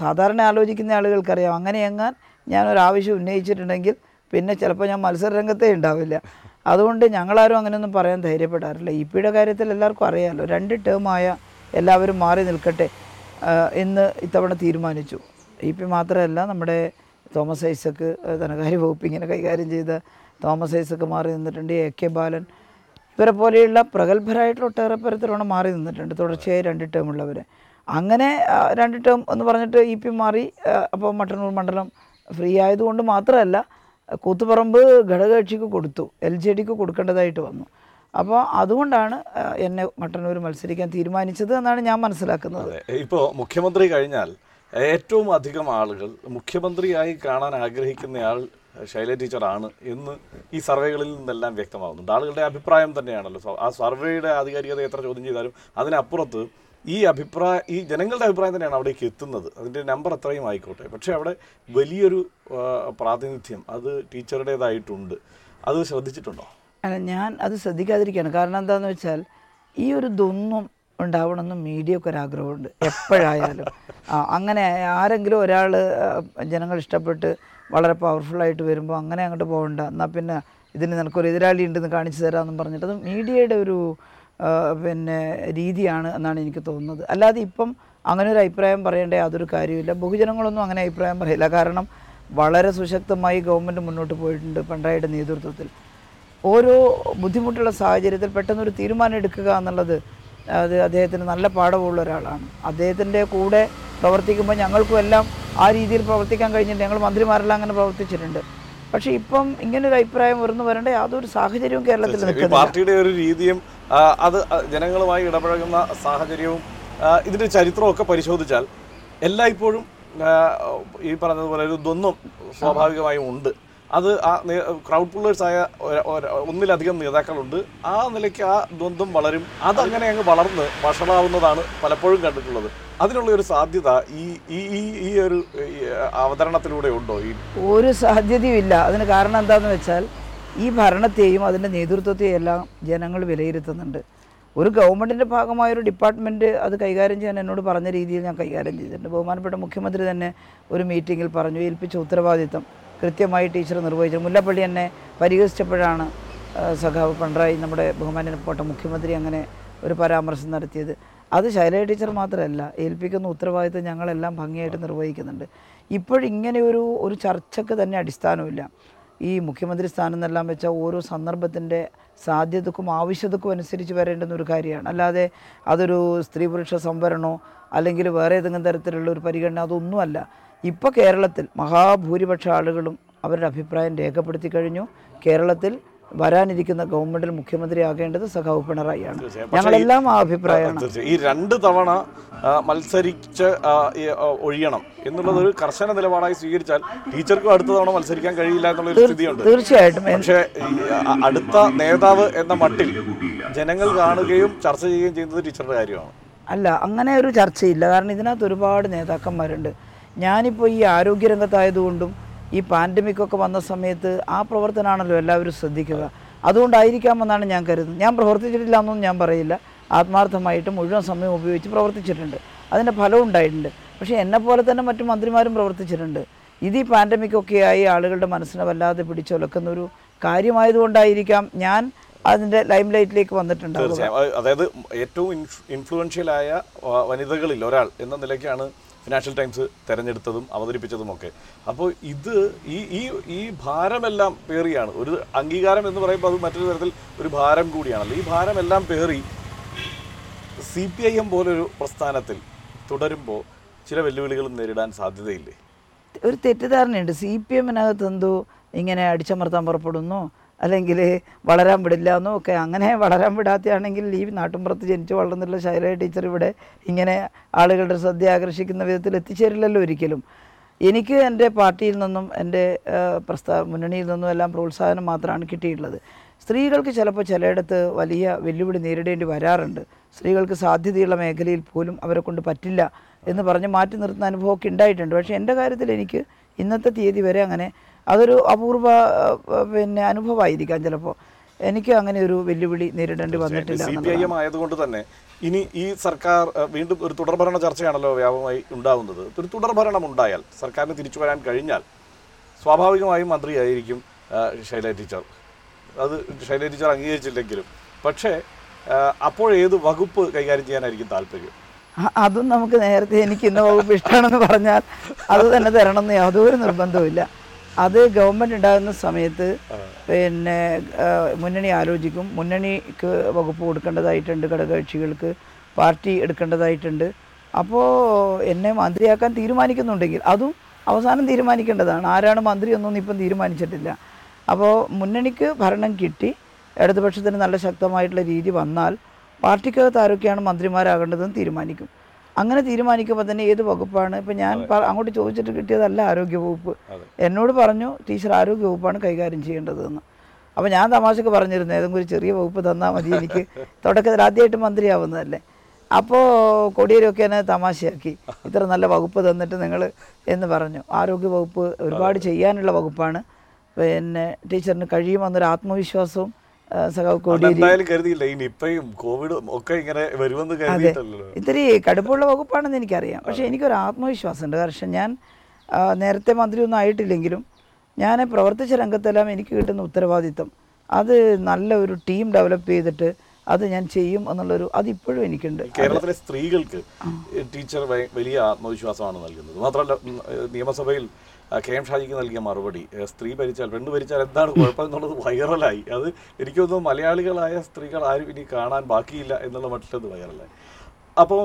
സാധാരണ ആലോചിക്കുന്ന ആളുകൾക്കറിയാം. അങ്ങനെ എങ്ങാൻ ഞാനൊരാവശ്യം ഉന്നയിച്ചിട്ടുണ്ടെങ്കിൽ പിന്നെ ചിലപ്പോൾ ഞാൻ മത്സര രംഗത്തേ ഉണ്ടാവില്ല. അതുകൊണ്ട് ഞങ്ങളാരും അങ്ങനെയൊന്നും പറയാൻ ധൈര്യപ്പെടാറില്ല. ഇ പിയുടെ കാര്യത്തിൽ എല്ലാവർക്കും അറിയാമല്ലോ രണ്ട് ടേമായ എല്ലാവരും മാറി നിൽക്കട്ടെ എന്ന് ഇത്തവണ തീരുമാനിച്ചു. ഇ പി മാത്രമല്ല നമ്മുടെ തോമസ് ഐസക്ക് ധനകാര്യ വകുപ്പ് ഇങ്ങനെ കൈകാര്യം ചെയ്ത തോമസ് ഐസക്ക് മാറി നിന്നിട്ടുണ്ട് എ കെ ബാലൻ. ഇവരെ പോലെയുള്ള പ്രഗത്ഭരായിട്ടുള്ള ഒട്ടേറെ തവണ മാറി നിന്നിട്ടുണ്ട് തുടർച്ചയായി രണ്ട് ടേം ഉള്ളവർ അങ്ങനെ രണ്ട് ടേം എന്ന് പറഞ്ഞിട്ട് ഇ പി മാറി അപ്പോൾ മട്ടന്നൂർ മണ്ഡലം ഫ്രീ ആയതുകൊണ്ട് മാത്രമല്ല കൂത്തുപറമ്പ് ഘടകകക്ഷിക്ക് കൊടുത്തു. എൽ ജെ ഡിക്ക് കൊടുക്കേണ്ടതായിട്ട് വന്നു. അപ്പോൾ അതുകൊണ്ടാണ് എന്നെ മട്ടന്നൂർ മത്സരിക്കാൻ തീരുമാനിച്ചത് എന്നാണ് ഞാൻ മനസ്സിലാക്കുന്നത്. ഇപ്പോൾ മുഖ്യമന്ത്രി കഴിഞ്ഞാൽ ഏറ്റവും അധികം ആളുകൾ മുഖ്യമന്ത്രിയായി കാണാൻ ആഗ്രഹിക്കുന്നയാൾ ശൈല ടീച്ചറാണ് എന്ന് ഈ സർവേകളിൽ നിന്നെല്ലാം വ്യക്തമാകുന്നുണ്ട് ആളുകളുടെ അഭിപ്രായം തന്നെയാണല്ലോ. ആ സർവേയുടെ ആധികാരികത എത്ര ചോദ്യം ചെയ്താലും അതിനപ്പുറത്ത് ഈ അഭിപ്രായ ഈ ജനങ്ങളുടെ അഭിപ്രായം തന്നെയാണ് അവിടേക്ക് എത്തുന്നത്. അതിന്റെ നമ്പർ എത്രയും ആയിക്കോട്ടെ. പക്ഷേ അവിടെ വലിയൊരു പ്രാതിനിധ്യം അത് ടീച്ചറുടേതായിട്ടുണ്ട്. അത് ശ്രദ്ധിച്ചിട്ടുണ്ടോ? അല്ല ഞാൻ അത് ശ്രദ്ധിക്കാതിരിക്കുകയാണ്. കാരണം എന്താണെന്ന് വെച്ചാൽ ഈ ഒരു ഇതൊന്നും ഉണ്ടാവണമെന്ന് മീഡിയക്ക് ഒരു ആഗ്രഹമുണ്ട്. എപ്പോഴായാലും. അങ്ങനെ ആരെങ്കിലും ഒരാൾ ജനങ്ങൾ ഇഷ്ടപ്പെട്ട് വളരെ പവർഫുള്ളായിട്ട് വരുമ്പോൾ അങ്ങനെ അങ്ങോട്ട് പോകണ്ട. എന്നാൽ പിന്നെ ഇതിന് നിനക്കൊരു എതിരാളി ഉണ്ടെന്ന് കാണിച്ചു തരാമെന്നും പറഞ്ഞിട്ട് അത് മീഡിയയുടെ ഒരു പിന്നെ രീതിയാണ് എന്നാണ് എനിക്ക് തോന്നുന്നത്. അല്ലാതെ ഇപ്പം അങ്ങനെ ഒരു അഭിപ്രായം പറയേണ്ട യാതൊരു കാര്യമില്ല ബഹുജനങ്ങളൊന്നും അങ്ങനെ അഭിപ്രായം പറയില്ല. കാരണം വളരെ സുശക്തമായി ഗവൺമെന്റ് മുന്നോട്ട് പോയിട്ടുണ്ട് പിണറായിയുടെ നേതൃത്വത്തിൽ. ഓരോ ബുദ്ധിമുട്ടുള്ള സാഹചര്യത്തിൽ പെട്ടെന്നൊരു തീരുമാനം എടുക്കുക എന്നുള്ളത് അത് അദ്ദേഹത്തിന് നല്ല പാഠമുള്ള ഒരാളാണ്. അദ്ദേഹത്തിന്റെ കൂടെ പ്രവർത്തിക്കുമ്പോൾ ഞങ്ങൾക്കും എല്ലാം ആ രീതിയിൽ പ്രവർത്തിക്കാൻ കഴിഞ്ഞിട്ടുണ്ട്. ഞങ്ങൾ മന്ത്രിമാരെല്ലാം അങ്ങനെ പ്രവർത്തിച്ചിട്ടുണ്ട്. പക്ഷേ ഇപ്പം ഇങ്ങനൊരു അഭിപ്രായം വരുന്നു വരേണ്ട യാതൊരു സാഹചര്യവും കേരളത്തിൽ പാർട്ടിയുടെ ഒരു രീതിയും അത് ജനങ്ങളുമായി ഇടപഴകുന്ന സാഹചര്യവും ഇതിന്റെ ചരിത്രമൊക്കെ പരിശോധിച്ചാൽ എല്ലായ്പ്പോഴും ഈ പറഞ്ഞതുപോലെ ഒരു ദ്വന്ദ്വം സ്വാഭാവികമായും ഉണ്ട്. അത് ആ ക്രൗഡ് പുള്ളേഴ്സ് ആയ ഒരു- ഒരു- ഒന്നിലധികം നേതാക്കളുണ്ട്. ആ നിലയ്ക്ക് ആ ദ്വന്ദ്വം വളരും. അതങ്ങനെ അങ്ങ് വളർന്ന് വഷളാവുന്നതാണ് പലപ്പോഴും കണ്ടിട്ടുള്ളത്. അതിനുള്ള ഒരു സാധ്യത ഈ ഈ ഈ- ഒരു അവതരണത്തിലൂടെ ഉണ്ടോ ഈ? ഒരു സാധ്യതയും ഇല്ല അതിന് കാരണം എന്താണെന്ന് വെച്ചാൽ ഈ ഭരണത്തെയും അതിന്റെ നേതൃത്വത്തെയും എല്ലാം ജനങ്ങൾ വിലയിരുത്തുന്നുണ്ട്. ഒരു ഗവൺമെന്റിന്റെ ഭാഗമായ ഒരു ഡിപ്പാർട്ട്മെന്റ് അത് കൈകാര്യം ചെയ്യാൻ എന്നോട് പറഞ്ഞ രീതിയിൽ ഞാൻ കൈകാര്യം ചെയ്തിട്ടുണ്ട്. ബഹുമാനപ്പെട്ട മുഖ്യമന്ത്രി തന്നെ ഒരു മീറ്റിങ്ങിൽ പറഞ്ഞു ഏൽപ്പിച്ച ഉത്തരവാദിത്തം കൃത്യമായി ടീച്ചർ നിർവഹിച്ചു. മുല്ലപ്പള്ളി എന്നെ പരിഹസിച്ചപ്പോഴാണ് സഖാവ് പിണറായി നമ്മുടെ ബഹുമാനപ്പെട്ട മുഖ്യമന്ത്രി അങ്ങനെ ഒരു പരാമർശം നടത്തിയത്. അത് ശൈലജ ടീച്ചർ മാത്രമല്ല ഏൽപ്പിക്കുന്ന ഉത്തരവാദിത്തം ഞങ്ങളെല്ലാം ഭംഗിയായിട്ട് നിർവഹിക്കുന്നുണ്ട്. ഇപ്പോഴിങ്ങനെ ഒരു ഒരു ചർച്ചയ്ക്ക് തന്നെ അടിസ്ഥാനമില്ല. ഈ മുഖ്യമന്ത്രി സ്ഥാനം എന്നെല്ലാം വെച്ചാൽ ഓരോ സന്ദർഭത്തിന്റെ സാധ്യതക്കും ആവശ്യതക്കും അനുസരിച്ച് വരേണ്ടുന്ന ഒരു കാര്യമാണ്. അല്ലാതെ അതൊരു സ്ത്രീ പുരുഷ സംവരണോ അല്ലെങ്കിൽ വേറെ ഏതെങ്കിലും തരത്തിലുള്ള ഒരു പരിഗണന അതൊന്നുമല്ല. ഇപ്പോൾ കേരളത്തിൽ മഹാഭൂരിപക്ഷ ആളുകളും അവരുടെ അഭിപ്രായം രേഖപ്പെടുത്തി കഴിഞ്ഞു. കേരളത്തിൽ വരാനിരിക്കുന്ന ഗവൺമെന്റിൽ മുഖ്യമന്ത്രി ആകേണ്ടത് സഖാവ് പിണറായിയാണ്. ഞങ്ങളെല്ലാം ആ അഭിപ്രായമാണ്. ഈ രണ്ട് തവണ മത്സരിച്ച് ഒഴിയണം എന്നുള്ളത് ഒരു കർശന നിലപാടായി സ്വീകരിച്ചാൽ ടീച്ചർക്കും അടുത്ത തവണ മത്സരിക്കാൻ കഴിയില്ല എന്നുള്ളൊരു സ്ഥിതിയുണ്ട്. തീർച്ചയായിട്ടും. പക്ഷേ അടുത്ത നേതാവ് എന്ന മട്ടിൽ ജനങ്ങൾ കാണുകയും ചർച്ച ചെയ്യുകയും ചെയ്യുന്നത് ടീച്ചറുടെ കാര്യമാണ്. അല്ല അങ്ങനെ ഒരു ചർച്ചയില്ല. കാരണം ഇതിനകത്ത് ഒരുപാട് നേതാക്കന്മാരുണ്ട്. ഞാനിപ്പോൾ ഈ ആരോഗ്യരംഗത്തായതുകൊണ്ടും ഈ പാൻഡമിക് ഒക്കെ വന്ന സമയത്ത് ആ പ്രവർത്തനമാണല്ലോ എല്ലാവരും ശ്രദ്ധിക്കുക. അതുകൊണ്ടായിരിക്കാമെന്നാണ് ഞാൻ കരുതുന്നത്. ഞാൻ പ്രവർത്തിച്ചിട്ടില്ല എന്നൊന്നും ഞാൻ പറയില്ല. ആത്മാർത്ഥമായിട്ട് മുഴുവൻ സമയം ഉപയോഗിച്ച് പ്രവർത്തിച്ചിട്ടുണ്ട്. അതിന്റെ ഫലം ഉണ്ടായിട്ടുണ്ട്. പക്ഷേ പോലെ തന്നെ മറ്റു മന്ത്രിമാരും പ്രവർത്തിച്ചിട്ടുണ്ട്. ഇത് ഈ പാൻഡമിക് ഒക്കെ ആയി ആളുകളുടെ മനസ്സിനെ വല്ലാതെ പിടിച്ചൊലക്കുന്നൊരു കാര്യമായതുകൊണ്ടായിരിക്കാം ഞാൻ അതിന്റെ ലൈം ലൈറ്റിലേക്ക് വന്നിട്ടുണ്ട് അതായത് ഏറ്റവും ഇൻഫ്ലുവൻഷ്യൽ ആയ വനിതകളിൽ ഒരാൾ എന്ന നിലയ്ക്കാണ് ഫിനാൻഷ്യൽ ടൈംസ് തിരഞ്ഞെടുത്തതും അവതരിപ്പിച്ചതും ഒക്കെ അപ്പോൾ ഇത് ഈ ഈ ഈ ഭാരമെല്ലാം പേറിയാണ്. ഒരു അംഗീകാരം എന്ന് പറയുമ്പോൾ അത് മറ്റൊരു തരത്തിൽ ഒരു ഭാരം കൂടിയാണല്ലോ. ഈ ഭാരമെല്ലാം പേറി സി പി ഐ എം പോലൊരു പ്രസ്ഥാനത്തിൽ തുടരുമ്പോൾ ചില വെല്ലുവിളികൾ നേരിടാൻ സാധ്യതയില്ലേ? ഒരു തെറ്റിദ്ധാരണയുണ്ട്. സി പി എമ്മിനകത്ത് എന്തോ ഇങ്ങനെ അടിച്ചമർത്താൻ പുറപ്പെടുന്നു. അല്ലെങ്കിൽ വളരാൻ വിടില്ല എന്നോ ഒക്കെ. അങ്ങനെ വളരാൻ വിടാത്തയാണെങ്കിൽ ഈ നാട്ടുമ്പുറത്ത് ജനിച്ചു വളർന്നുള്ള ശൈല ടീച്ചർ ഇവിടെ ഇങ്ങനെ ആളുകളുടെ ശ്രദ്ധ ആകർഷിക്കുന്ന വിധത്തിൽ എത്തിച്ചേരില്ലല്ലോ ഒരിക്കലും. എനിക്ക് എന്റെ പാർട്ടിയിൽ നിന്നും എന്റെ പ്രസ്ഥാ മുന്നണിയിൽ നിന്നും എല്ലാം പ്രോത്സാഹനം മാത്രമാണ് കിട്ടിയിട്ടുള്ളത്. സ്ത്രീകൾക്ക് ചിലപ്പോൾ ചിലയിടത്ത് വലിയ വെല്ലുവിളി നേരിടേണ്ടി വരാറുണ്ട്. സ്ത്രീകൾക്ക് സാധ്യതയുള്ള മേഖലയിൽ പോലും അവരെ കൊണ്ട് പറ്റില്ല എന്ന് പറഞ്ഞ് മാറ്റി നിർത്തുന്ന അനുഭവമൊക്കെ ഉണ്ടായിട്ടുണ്ട്. പക്ഷേ എന്റെ കാര്യത്തിൽ എനിക്ക് ഇന്നത്തെ തീയതി വരെ അങ്ങനെ അതൊരു അപൂർവ പിന്നെ അനുഭവമായിരിക്കാം ചിലപ്പോൾ എനിക്ക് അങ്ങനെ ഒരു വെല്ലുവിളി നേരിടേണ്ടി വന്നിട്ടില്ല സി പി ഐ എം ആയതുകൊണ്ട് തന്നെ ഇനി ഈ സർക്കാർ വീണ്ടും ഒരു തുടർഭരണ ചർച്ചയാണല്ലോ വ്യാപകമായി ഉണ്ടാവുന്നത്. ഒരു തുടർഭരണം ഉണ്ടായാൽ സർക്കാരിന് തിരിച്ചു വരാൻ കഴിഞ്ഞാൽ സ്വാഭാവികമായും മന്ത്രിയായിരിക്കും ശൈല ടീച്ചർ. അത് ശൈല ടീച്ചർ അംഗീകരിച്ചില്ലെങ്കിലും. പക്ഷേ അപ്പോഴേത് വകുപ്പ് കൈകാര്യം ചെയ്യാനായിരിക്കും താല്പര്യം? അതും നമുക്ക് നേരത്തെ എനിക്ക് ഇന്ന വകുപ്പ് ഇഷ്ടമാണെന്ന് പറഞ്ഞാൽ അത് തന്നെ തരണമെന്ന് യാതൊരു നിർബന്ധവുമില്ല. അത് ഗവൺമെന്റ് ഉണ്ടാകുന്ന സമയത്ത് പിന്നെ മുന്നണി ആലോചിക്കും. മുന്നണിക്ക് വകുപ്പ് കൊടുക്കേണ്ടതായിട്ടുണ്ട് ഘടകകക്ഷികൾക്ക് പാർട്ടി എടുക്കേണ്ടതായിട്ടുണ്ട്. അപ്പോൾ എന്നെ മന്ത്രിയാക്കാൻ തീരുമാനിക്കുന്നുണ്ടെങ്കിൽ അതും അവസാനം തീരുമാനിക്കേണ്ടതാണ്. ആരാണ് മന്ത്രി എന്നൊന്നും ഇപ്പം തീരുമാനിച്ചിട്ടില്ല. അപ്പോൾ മുന്നണിക്ക് ഭരണം കിട്ടി ഇടതുപക്ഷത്തിന് നല്ല ശക്തമായിട്ടുള്ള രീതി വന്നാൽ പാർട്ടിക്കകത്ത് ആരൊക്കെയാണ് മന്ത്രിമാരാകേണ്ടതെന്ന് തീരുമാനിക്കും. അങ്ങനെ തീരുമാനിക്കുമ്പോൾ തന്നെ ഏത് വകുപ്പാണ്? ഇപ്പം ഞാൻ അങ്ങോട്ട് ചോദിച്ചിട്ട് കിട്ടിയതല്ല ആരോഗ്യ വകുപ്പ് എന്നോട് പറഞ്ഞു ടീച്ചർ ആരോഗ്യ വകുപ്പാണ് കൈകാര്യം ചെയ്യേണ്ടതെന്ന്. അപ്പോൾ ഞാൻ തമാശക്ക് പറഞ്ഞിരുന്നു ഏതെങ്കിലും ഒരു ചെറിയ വകുപ്പ് തന്നാൽ മതി എനിക്ക് തുടക്കത്തിൽ ആദ്യമായിട്ട് മന്ത്രിയാവുന്നതല്ലേ. അപ്പോൾ കൊടിയേരൊക്കെ എന്നെ തമാശയാക്കി. ഇത്ര നല്ല വകുപ്പ് തന്നിട്ട് നിങ്ങൾ എന്ന് പറഞ്ഞു. ആരോഗ്യ വകുപ്പ് ഒരുപാട് ചെയ്യാനുള്ള വകുപ്പാണ്. പിന്നെ ടീച്ചറിന് കഴിയുമെന്നൊരു ആത്മവിശ്വാസവും സഖാവ് കോടിയേരി. എന്തായാലും കരുതിയില്ല. ഈ നിപ്പയും കോവിഡും ഒക്കെ ഇങ്ങനെ വരുമെന്ന് കരുതിയിട്ടല്ലോ ഇത്തിരി കടുപ്പുള്ള വകുപ്പാണെന്ന് എനിക്കറിയാം. പക്ഷേ എനിക്കൊരു ആത്മവിശ്വാസമുണ്ട്. കാരണം ഞാൻ നേരത്തെ മന്ത്രി ഒന്നും ആയിട്ടില്ലെങ്കിലും ഞാൻ പ്രവർത്തിച്ച രംഗത്തെല്ലാം എനിക്ക് കിട്ടുന്ന ഉത്തരവാദിത്തം അത് നല്ല ഒരു ടീം ഡെവലപ്പ് ചെയ്തിട്ട് അത് ഞാൻ ചെയ്യും എന്നുള്ളൊരു അതിപ്പോഴും എനിക്കുണ്ട്. കേരളത്തിലെ സ്ത്രീകൾക്ക് ടീച്ചർ വലിയ ആത്മവിശ്വാസമാണ് നൽകുന്നത്. മാത്രമല്ല നിയമസഭയിൽ കെ എം ഷാജിക്ക് നൽകിയ മറുപടി. സ്ത്രീ ഭരിച്ചാൽ പെണ്ണ് ഭരിച്ചാൽ എന്താണ് കുഴപ്പം എന്നുള്ളത് വൈറലായി. അത് എനിക്ക് തോന്നുന്നു മലയാളികളായ സ്ത്രീകൾ ആരും ഇനി കാണാൻ ബാക്കിയില്ല എന്നുള്ള മട്ടിലത് വൈറലായി. അപ്പോൾ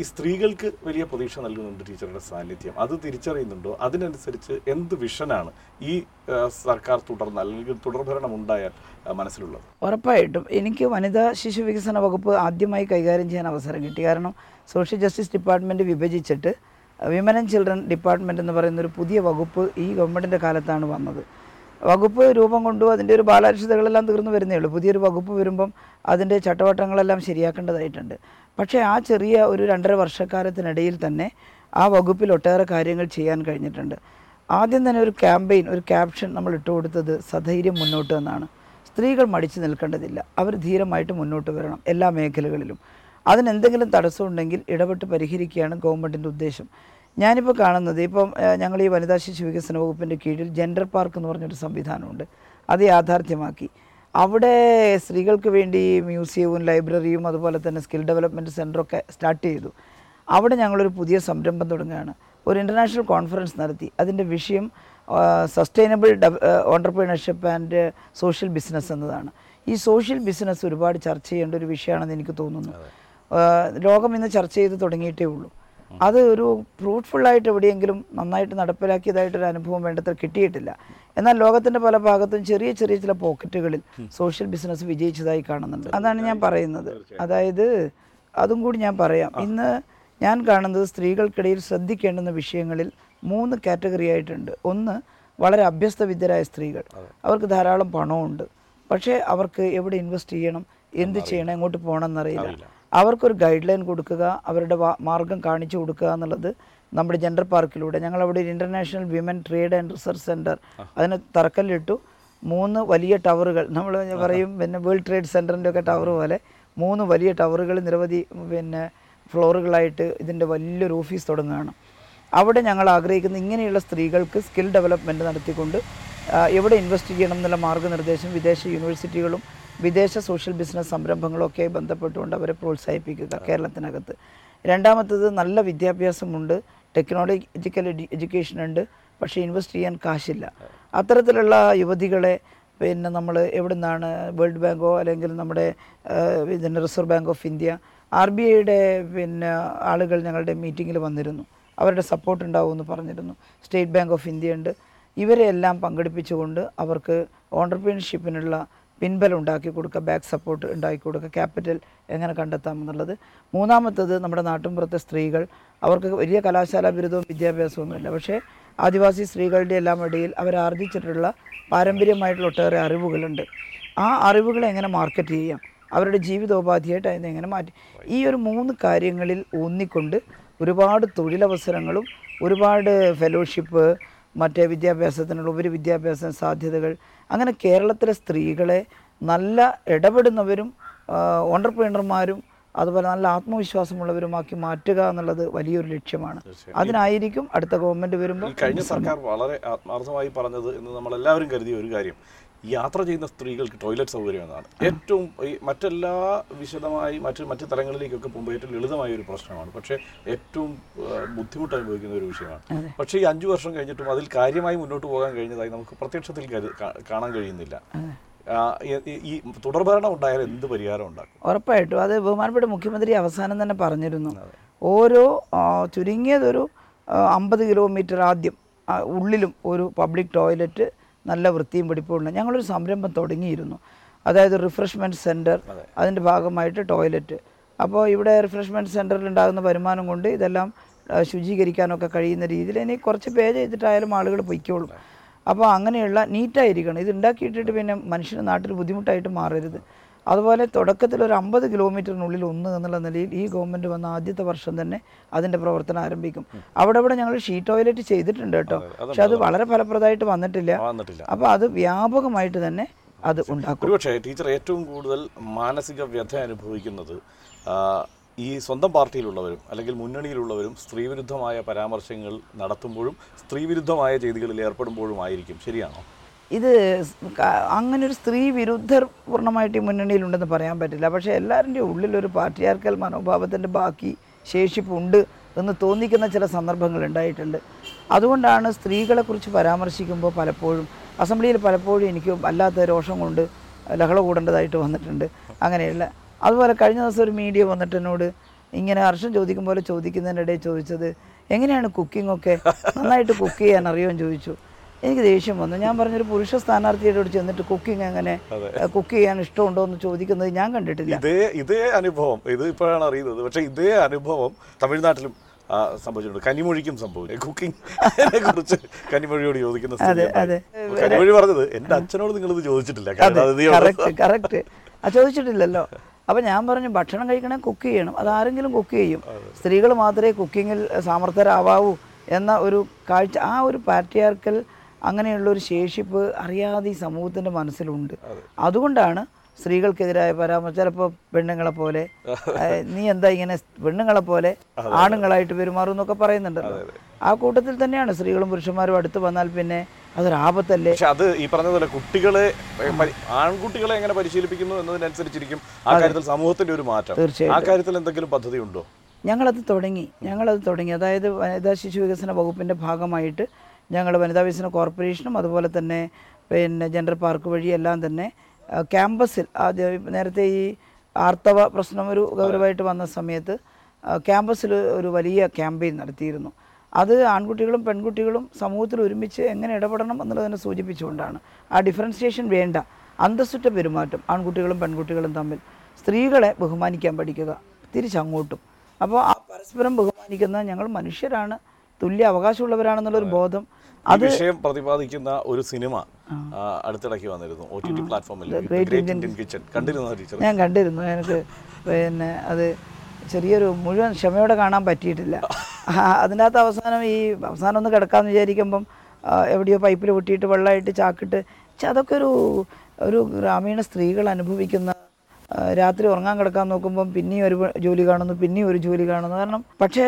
ഈ സ്ത്രീകൾക്ക് വലിയ പ്രതീക്ഷ നൽകുന്നുണ്ട് ടീച്ചറുടെ സാന്നിധ്യം. അത് തിരിച്ചറിയുന്നുണ്ടോ? അതിനനുസരിച്ച് എന്ത് വിഷനാണ് ഈ സർക്കാർ തുടർന്ന് അല്ലെങ്കിൽ തുടർഭരണം ഉണ്ടായാൽ മനസ്സിലുള്ളത്? ഉറപ്പായിട്ടും. എനിക്ക് വനിതാ ശിശു വികസന വകുപ്പ് ആദ്യമായി കൈകാര്യം ചെയ്യാൻ അവസരം കിട്ടി. കാരണം സോഷ്യൽ ജസ്റ്റിസ് ഡിപ്പാർട്ട്മെന്റ് വിഭജിച്ചിട്ട് വിമൻ ആൻഡ് ചിൽഡ്രൻ ഡിപ്പാർട്ട്മെന്റ് എന്ന് പറയുന്ന ഒരു പുതിയ വകുപ്പ് ഈ ഗവൺമെന്റിന്റെ കാലത്താണ് വന്നത്. വകുപ്പ് രൂപം കൊണ്ടു അതിന്റെ ഒരു ബാലാരിഷ്ടതകളെല്ലാം തീർന്നു വരുന്നേ ഉള്ളൂ. പുതിയൊരു വകുപ്പ് വരുമ്പം അതിന്റെ ചട്ടവട്ടങ്ങളെല്ലാം ശരിയാക്കേണ്ടതായിട്ടുണ്ട്. പക്ഷേ ആ ചെറിയ ഒരു രണ്ടര വർഷക്കാലത്തിനിടയിൽ തന്നെ ആ വകുപ്പിൽ ഒട്ടേറെ കാര്യങ്ങൾ ചെയ്യാൻ കഴിഞ്ഞിട്ടുണ്ട്. ആദ്യം തന്നെ ഒരു ക്യാമ്പയിൻ ഒരു ക്യാപ്ഷൻ നമ്മൾ ഇട്ടുകൊടുത്തത് സധൈര്യം മുന്നോട്ട് എന്നാണ്. സ്ത്രീകൾ മടിച്ചു നിൽക്കേണ്ടതില്ല. അവർ ധീരമായിട്ട് മുന്നോട്ട് വരണം എല്ലാ മേഖലകളിലും. അതിനെന്തെങ്കിലും തടസ്സമുണ്ടെങ്കിൽ ഇടപെട്ട് പരിഹരിക്കുകയാണ് ഗവൺമെന്റിന്റെ ഉദ്ദേശം. ഞാനിപ്പോൾ കാണുന്നത് ഇപ്പം ഞങ്ങൾ ഈ വനിതാ ശിശു വികസന വകുപ്പിന്റെ കീഴിൽ ജെൻഡർ പാർക്ക് എന്ന് പറഞ്ഞൊരു സംവിധാനമുണ്ട്. അത് യാഥാർത്ഥ്യമാക്കി. അവിടെ സ്ത്രീകൾക്ക് വേണ്ടി മ്യൂസിയവും ലൈബ്രറിയും അതുപോലെ തന്നെ സ്കിൽ ഡെവലപ്മെന്റ് സെന്ററൊക്കെ സ്റ്റാർട്ട് ചെയ്തു. അവിടെ ഞങ്ങളൊരു പുതിയ സംരംഭം തുടങ്ങുകയാണ്. ഒരു ഇന്റർനാഷണൽ കോൺഫറൻസ് നടത്തി. അതിന്റെ വിഷയം sustainable entrepreneurship and social business എന്നതാണ്. ഈ സോഷ്യൽ ബിസിനസ് ഒരുപാട് ചർച്ച ചെയ്യേണ്ട ഒരു വിഷയമാണെന്ന് എനിക്ക് തോന്നുന്നു. ലോകം ഇന്ന് ചർച്ച ചെയ്ത് തുടങ്ങിയിട്ടേ ഉള്ളൂ. അത് ഒരു ഫ്രൂട്ട്ഫുള്ളായിട്ട് എവിടെയെങ്കിലും നന്നായിട്ട് നടപ്പിലാക്കിയതായിട്ടൊരു അനുഭവം വേണ്ടത്ര കിട്ടിയിട്ടില്ല. എന്നാൽ ലോകത്തിന്റെ പല ഭാഗത്തും ചെറിയ ചെറിയ ചില പോക്കറ്റുകളിൽ സോഷ്യൽ ബിസിനസ് വിജയിച്ചതായി കാണുന്നുണ്ട്. അതാണ് ഞാൻ പറയുന്നത്. അതായത് അതും കൂടി ഞാൻ പറയാം. ഇന്ന് ഞാൻ കാണുന്നത് സ്ത്രീകൾക്കിടയിൽ ശ്രദ്ധിക്കേണ്ടുന്ന വിഷയങ്ങളിൽ മൂന്ന് കാറ്റഗറി ആയിട്ടുണ്ട്. ഒന്ന് വളരെ അഭ്യസ്ത വിദ്യരായ സ്ത്രീകൾ അവർക്ക് ധാരാളം പണമുണ്ട്. പക്ഷേ അവർക്ക് എവിടെ ഇൻവെസ്റ്റ് ചെയ്യണം? എന്ത് ചെയ്യണം? എങ്ങോട്ട് പോകണം എന്നറിയില്ല. അവർക്കൊരു ഗൈഡ് ലൈൻ കൊടുക്കുക അവരുടെ മാർഗം കാണിച്ചു കൊടുക്കുക എന്നുള്ളത് നമ്മുടെ ജെൻഡർ പാർക്കിലൂടെ ഞങ്ങൾ അവിടെ ഒരു international women trade and research centre അതിന് തറക്കല്ലിട്ടു. മൂന്ന് വലിയ ടവറുകൾ നമ്മൾ പറയും പിന്നെ വേൾഡ് ട്രേഡ് സെന്ററിന്റെ ഒക്കെ ടവർ പോലെ മൂന്ന് വലിയ ടവറുകൾ നിരവധി പിന്നെ ഫ്ലോറുകളായിട്ട് ഇതിന്റെ വലിയൊരു ഓഫീസ് തുടങ്ങുകയാണ്. അവിടെ ഞങ്ങൾ ആഗ്രഹിക്കുന്ന ഇങ്ങനെയുള്ള സ്ത്രീകൾക്ക് സ്കിൽ ഡെവലപ്മെന്റ് നടത്തിക്കൊണ്ട് എവിടെ ഇൻവെസ്റ്റ് ചെയ്യണം എന്നുള്ള മാർഗനിർദ്ദേശം വിദേശ യൂണിവേഴ്സിറ്റികളും വിദേശ സോഷ്യൽ ബിസിനസ് സംരംഭങ്ങളൊക്കെ ബന്ധപ്പെട്ടുകൊണ്ട് അവരെ പ്രോത്സാഹിപ്പിക്കുക കേരളത്തിനകത്ത്. രണ്ടാമത്തത് നല്ല വിദ്യാഭ്യാസമുണ്ട്. ടെക്നോളജിക്കൽ എഡ്യൂക്കേഷൻ ഉണ്ട് പക്ഷേ ഇൻവെസ്റ്റ് ചെയ്യാൻ കാശില്ല. അത്തരത്തിലുള്ള യുവതികളെ പിന്നെ നമ്മൾ എവിടെ നിന്നാണ് വേൾഡ് ബാങ്കോ അല്ലെങ്കിൽ നമ്മുടെ reserve bank of India R B ഐയുടെ പിന്നെ ആളുകൾ ഞങ്ങളുടെ മീറ്റിങ്ങിൽ വന്നിരുന്നു. അവരുടെ സപ്പോർട്ട് ഉണ്ടാവുമെന്ന് പറഞ്ഞിരുന്നു. സ്റ്റേറ്റ് ബാങ്ക് ഓഫ് ഇന്ത്യ ഉണ്ട് ഇവരെല്ലാം പങ്കെടുപ്പിച്ചുകൊണ്ട് അവർക്ക് ഓണ്ടർപ്രീനർഷിപ്പിനുള്ള പിൻബലം ഉണ്ടാക്കി കൊടുക്കുക ബാക്ക് സപ്പോർട്ട് ഉണ്ടാക്കി കൊടുക്കുക ക്യാപിറ്റൽ എങ്ങനെ കണ്ടെത്താം എന്നുള്ളത്. മൂന്നാമത്തത് നമ്മുടെ നാട്ടിൻപുറത്തെ സ്ത്രീകൾ അവർക്ക് വലിയ കലാശാല ബിരുദവും വിദ്യാഭ്യാസവും ഒന്നുമില്ല. പക്ഷേ ആദിവാസി സ്ത്രീകളുടെ എല്ലാം ഇടയിൽ അവർ ആർജിച്ചിട്ടുള്ള പാരമ്പര്യമായിട്ടുള്ള ഒട്ടേറെ അറിവുകളുണ്ട്. ആ അറിവുകളെ എങ്ങനെ മാർക്കറ്റ് ചെയ്യാം? അവരുടെ ജീവിതോപാധിയായിട്ട് അതിനെ എങ്ങനെ മാറ്റി? ഈ ഒരു മൂന്ന് കാര്യങ്ങളിൽ ഊന്നിക്കൊണ്ട് ഒരുപാട് തൊഴിലവസരങ്ങളും ഒരുപാട് ഫെലോഷിപ്പ് മറ്റേ വിദ്യാഭ്യാസത്തിനുള്ള ഉപരി വിദ്യാഭ്യാസ സാധ്യതകൾ അങ്ങനെ കേരളത്തിലെ സ്ത്രീകളെ നല്ല ഇടപെടുന്നവരും ഓണ്ടർപ്രീണർമാരും അതുപോലെ നല്ല ആത്മവിശ്വാസമുള്ളവരുമാക്കി മാറ്റുക എന്നുള്ളത് വലിയൊരു ലക്ഷ്യമാണ്. അതിനായിരിക്കും അടുത്ത ഗവൺമെന്റ് വരുമ്പോൾ കഴിഞ്ഞ സർക്കാർ വളരെ ആത്മാർത്ഥമായി പറഞ്ഞത് എന്ന് നമ്മൾ എല്ലാവരും കരുതിയ ഒരു കാര്യം. യാത്ര ചെയ്യുന്ന സ്ത്രീകൾക്ക് ടോയ്ലറ്റ് സൗകര്യം എന്നാണ്. ഏറ്റവും ഈ മറ്റെല്ലാ വിശദമായി മറ്റ് മറ്റ് തലങ്ങളിലേക്കൊക്കെ പോകുമ്പോൾ ഏറ്റവും ലളിതമായ ഒരു പ്രശ്നമാണ്. പക്ഷേ ഏറ്റവും ബുദ്ധിമുട്ട് അനുഭവിക്കുന്ന ഒരു വിഷയമാണ്. പക്ഷേ ഈ അഞ്ചു വർഷം കഴിഞ്ഞിട്ടും അതിൽ കാര്യമായി മുന്നോട്ട് പോകാൻ കഴിഞ്ഞതായി നമുക്ക് പ്രത്യക്ഷത്തിൽ കാണാൻ കഴിയുന്നില്ല. ഈ- തുടർഭരണം ഉണ്ടായാൽ എന്ത് പരിഹാരം ഉണ്ടാക്കും? ഉറപ്പായിട്ടും. അത് ബഹുമാനപ്പെട്ട മുഖ്യമന്ത്രി അവസാനം തന്നെ പറഞ്ഞിരുന്നു. ഓരോ ചുരുങ്ങിയതൊരു അമ്പത് കിലോമീറ്റർ ആദ്യം ഉള്ളിലും ഒരു പബ്ലിക് ടോയ്ലറ്റ് നല്ല വൃത്തിയും പിടിപ്പുമുള്ള ഞങ്ങളൊരു സംരംഭം തുടങ്ങിയിരുന്നു. അതായത് റിഫ്രഷ്മെന്റ് സെന്റർ അതിന്റെ ഭാഗമായിട്ട് ടോയ്ലറ്റ് അപ്പോൾ ഇവിടെ റിഫ്രഷ്മെന്റ് സെന്ററിൽ ഉണ്ടാകുന്ന വരുമാനം കൊണ്ട് ഇതെല്ലാം ശുചീകരിക്കാനൊക്കെ കഴിയുന്ന രീതിയിൽ ഇനി കുറച്ച് പേ ചെയ്തിട്ടായാലും ആളുകൾ പൊയ്ക്കോളും. അപ്പോൾ അങ്ങനെയുള്ള നീറ്റായിരിക്കണം ഇത് ഉണ്ടാക്കിയിട്ടിട്ട് പിന്നെ മനുഷ്യന് നാട്ടിൽ ബുദ്ധിമുട്ടായിട്ട് മാറരുത്. അതുപോലെ തുടക്കത്തിൽ ഒരു അമ്പത് കിലോമീറ്ററിനുള്ളിൽ ഒന്ന് എന്നുള്ള നിലയിൽ ഈ ഗവൺമെന്റ് വന്ന ആദ്യത്തെ വർഷം തന്നെ അതിന്റെ പ്രവർത്തനം ആരംഭിക്കും. അവിടെ ഇവിടെ ഞങ്ങൾ ഷീ ടോയ്ലറ്റ് ചെയ്തിട്ടുണ്ട് കേട്ടോ. പക്ഷെ അത് വളരെ ഫലപ്രദമായിട്ട് വന്നിട്ടില്ല. അപ്പോൾ അത് വ്യാപകമായിട്ട് തന്നെ അത് ഉണ്ടാക്കും. ഒരുപക്ഷെ ടീച്ചർ ഏറ്റവും കൂടുതൽ മാനസിക വ്യഥ അനുഭവിക്കുന്നത് ഈ സ്വന്തം പാർട്ടിയിലുള്ളവരും അല്ലെങ്കിൽ മുന്നണിയിലുള്ളവരും സ്ത്രീവിരുദ്ധമായ പരാമർശങ്ങൾ നടത്തുമ്പോഴും സ്ത്രീവിരുദ്ധമായ ചെയ്തികളിൽ ഏർപ്പെടുമ്പോഴും ആയിരിക്കും ശരിയാണോ? ഇത് അങ്ങനെ ഒരു സ്ത്രീ വിരുദ്ധർ പൂർണമായിട്ട് ഈ മുന്നണിയിലുണ്ടെന്ന് പറയാൻ പറ്റില്ല. പക്ഷേ എല്ലാവരുടെയും ഉള്ളിലൊരു പാർട്ടിയാർക്കൽ മനോഭാവത്തിന്റെ ബാക്കി ശേഷിപ്പുണ്ട് എന്ന് തോന്നിക്കുന്ന ചില സന്ദർഭങ്ങൾ ഉണ്ടായിട്ടുണ്ട്. അതുകൊണ്ടാണ് സ്ത്രീകളെക്കുറിച്ച് പരാമർശിക്കുമ്പോൾ പലപ്പോഴും അസംബ്ലിയിൽ പലപ്പോഴും എനിക്ക് വല്ലാത്ത രോഷം കൊണ്ട് ലഹള കൂടേണ്ടതായിട്ട് വന്നിട്ടുണ്ട് അങ്ങനെയുള്ള അതുപോലെ കഴിഞ്ഞ ദിവസം ഒരു മീഡിയ വന്നിട്ട് എന്നോട് ഇങ്ങനെ ഹർഷം ചോദിക്കും പോലെ ചോദിക്കുന്നതിനിടയിൽ ചോദിച്ചത് എങ്ങനെയാണ് കുക്കിംഗ് ഒക്കെ നന്നായിട്ട് കുക്ക് ചെയ്യാൻ അറിയുമെന്ന് ചോദിച്ചു. എനിക്ക് ദേഷ്യം വന്നു. ഞാൻ പറഞ്ഞൊരു പുരുഷ സ്ഥാനാർത്ഥിയോട് ചെന്നിട്ട് കുക്കിംഗ് എങ്ങനെ കുക്ക് ചെയ്യാൻ ഇഷ്ടമുണ്ടോ എന്ന് ചോദിക്കുന്നത് ഞാൻ കണ്ടിട്ടില്ല. ഇതേ ഇതേ അനുഭവം ഇത് ഇപ്പോഴാണ് അറിയുന്നത്. പക്ഷേ ഇതേ അനുഭവം തമിഴ്നാട്ടിലും സംഭവിച്ചിട്ടുണ്ട്. കനിമൊഴിക്കും സംഭവിച്ചു. കുക്കിംഗ് കുറിച്ച് കനിമൊഴിയോട് ചോദിക്കുന്ന. കനിമൊഴി പറഞ്ഞത് എന്റെ അച്ഛനോട് നിങ്ങൾ ഇത് ചോദിച്ചിട്ടില്ല ചോദിച്ചിട്ടില്ലല്ലോ. അപ്പം ഞാൻ പറഞ്ഞു ഭക്ഷണം കഴിക്കണേ കുക്ക് ചെയ്യണം. അതാരെങ്കിലും കുക്ക് ചെയ്യും. സ്ത്രീകൾ മാത്രമേ കുക്കിങ്ങിൽ സമർത്ഥരാവാവൂ എന്ന ഒരു കാഴ്ച ആ ഒരു പാട്രിയാർക്കൽ അങ്ങനെയുള്ള ഒരു ശേഷിപ്പ് അറിയാതെ ഈ സമൂഹത്തിന്റെ മനസ്സിലുണ്ട്. അതുകൊണ്ടാണ് സ്ത്രീകൾക്കെതിരായ പരാമർശം ചിലപ്പോൾ പെണ്ണുങ്ങളെ പോലെ നീ എന്താ ഇങ്ങനെ പെണ്ണുങ്ങളെ പോലെ ആണുങ്ങളായിട്ട് പെരുമാറും എന്നൊക്കെ പറയുന്നുണ്ടല്ലോ. ആ കൂട്ടത്തിൽ തന്നെയാണ് സ്ത്രീകളും പുരുഷന്മാരും അടുത്ത് വന്നാൽ പിന്നെ അതൊരു ആപത്തല്ലേ പക്ഷെ അത് ഈ പറഞ്ഞതുപോലെ കുട്ടികളെ ആൺകുട്ടികളെ എങ്ങനെ പരിശീലിപ്പിക്കുന്നു എന്നതിനനുസരിച്ചിരിക്കും ആ കാര്യത്തിൽ സമൂഹത്തിന്റെ ഒരു മാറ്റം. ആ കാര്യത്തിൽ എന്തെങ്കിലും പദ്ധതി ഉണ്ടോ ഞങ്ങളത് തുടങ്ങി. ഞങ്ങളത് തുടങ്ങി. അതായത് വനിതാ ശിശു വികസന വകുപ്പിന്റെ ഭാഗമായിട്ട് ഞങ്ങൾ വനിതാ വികസന കോർപ്പറേഷനും അതുപോലെ തന്നെ പിന്നെ ജെൻഡർ പാർക്ക് വഴി എല്ലാം തന്നെ ക്യാമ്പസിൽ ആദ്യം നേരത്തെ ഈ ആർത്തവ പ്രശ്നം ഒരു ഗൗരവമായിട്ട് വന്ന സമയത്ത് ക്യാമ്പസിൽ ഒരു വലിയ ക്യാമ്പയിൻ നടത്തിയിരുന്നു. അത് ആൺകുട്ടികളും പെൺകുട്ടികളും സമൂഹത്തിൽ ഒരുമിച്ച് എങ്ങനെ ഇടപെടണം എന്നുള്ളതിനെ സൂചിപ്പിച്ചുകൊണ്ടാണ്. ആ ഡിഫറൻസിയേഷൻ വേണ്ട അന്തസ്സുറ്റ പെരുമാറ്റം ആൺകുട്ടികളും പെൺകുട്ടികളും തമ്മിൽ സ്ത്രീകളെ ബഹുമാനിക്കാൻ പഠിക്കുക തിരിച്ചങ്ങോട്ടും. അപ്പോൾ ആ പരസ്പരം ബഹുമാനിക്കുന്ന ഞങ്ങൾ മനുഷ്യരാണ് തുല്യ അവകാശമുള്ളവരാണെന്നുള്ളൊരു ബോധം ഈ വിഷയം പ്രതിപാദിക്കുന്ന ഒരു സിനിമ അടുത്തിടയ്ക്ക് വന്നിരുന്നു. ഒ ടി ടി പ്ലാറ്റ്ഫോമിൽ കിച്ചൺ കണ്ടിരുന്നു ടീച്ചർ ഞാൻ കണ്ടിരുന്നു. എനിക്ക് പിന്നെ അത് ചെറിയൊരു മുഴുവൻ ക്ഷമയോടെ കാണാൻ പറ്റിയിട്ടില്ല. അതിനകത്ത് അവസാനം ഈ അവസാനം ഒന്ന് കിടക്കാമെന്ന് വിചാരിക്കുമ്പം എവിടെയോ പൈപ്പിൽ പൊട്ടിയിട്ട് വെള്ളമായിട്ട് ചാക്കിട്ട് പക്ഷെ അതൊക്കെ ഒരു ഒരു ഗ്രാമീണ സ്ത്രീകൾ അനുഭവിക്കുന്ന രാത്രി ഉറങ്ങാൻ കിടക്കാൻ നോക്കുമ്പം പിന്നെയും ഒരു ജോലി കാണുന്നു പിന്നെയും ഒരു ജോലി കാണുന്നു. കാരണം പക്ഷേ